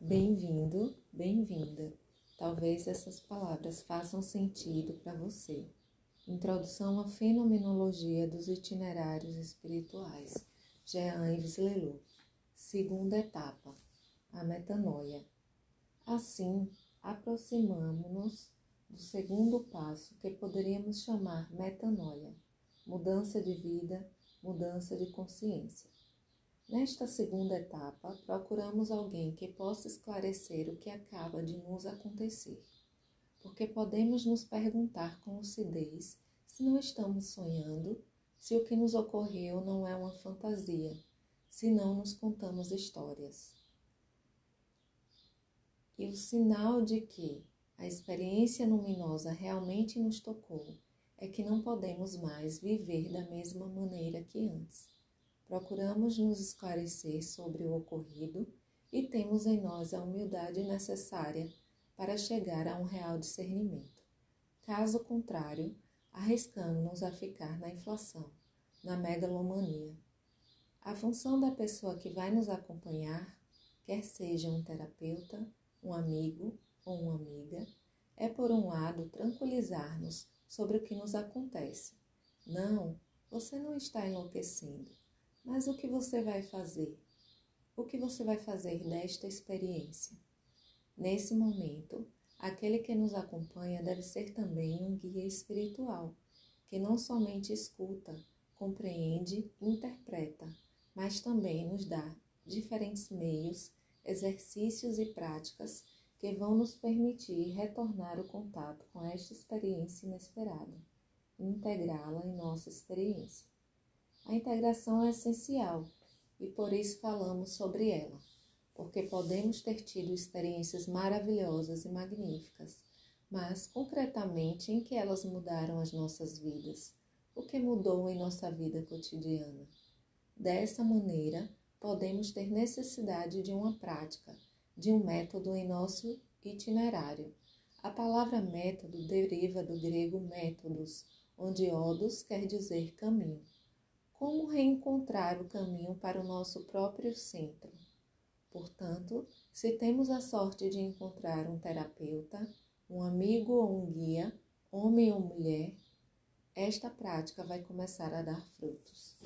Bem-vindo, bem-vinda. Talvez essas palavras façam sentido para você. Introdução à Fenomenologia dos Itinerários Espirituais. Jean Yves Leloup. Segunda etapa. A metanoia. Assim, aproximamos-nos do segundo passo que poderíamos chamar metanoia. Mudança de vida, mudança de consciência. Nesta segunda etapa, procuramos alguém que possa esclarecer o que acaba de nos acontecer, porque podemos nos perguntar com lucidez se não estamos sonhando, se o que nos ocorreu não é uma fantasia, se não nos contamos histórias. E o sinal de que a experiência luminosa realmente nos tocou é que não podemos mais viver da mesma maneira que antes procuramos nos esclarecer sobre o ocorrido e temos em nós a humildade necessária para chegar a um real discernimento. Caso contrário, arriscamos-nos a ficar na inflação, na megalomania. A função da pessoa que vai nos acompanhar, quer seja um terapeuta, um amigo ou uma amiga, é, por um lado, tranquilizar-nos sobre o que nos acontece. Não, você não está enlouquecendo. Mas o que você vai fazer? O que você vai fazer desta experiência? Nesse momento, aquele que nos acompanha deve ser também um guia espiritual, que não somente escuta, compreende interpreta, mas também nos dá diferentes meios, exercícios e práticas que vão nos permitir retornar o contato com esta experiência inesperada integrá-la em nossa experiência. A integração é essencial e por isso falamos sobre ela, porque podemos ter tido experiências maravilhosas e magníficas, mas concretamente em que elas mudaram as nossas vidas? O que mudou em nossa vida cotidiana? Dessa maneira, podemos ter necessidade de uma prática, de um método em nosso itinerário. A palavra método deriva do grego métodos, onde odos quer dizer caminho como reencontrar o caminho para o nosso próprio centro. Portanto, se temos a sorte de encontrar um terapeuta, um amigo ou um guia, homem ou mulher, esta prática vai começar a dar frutos.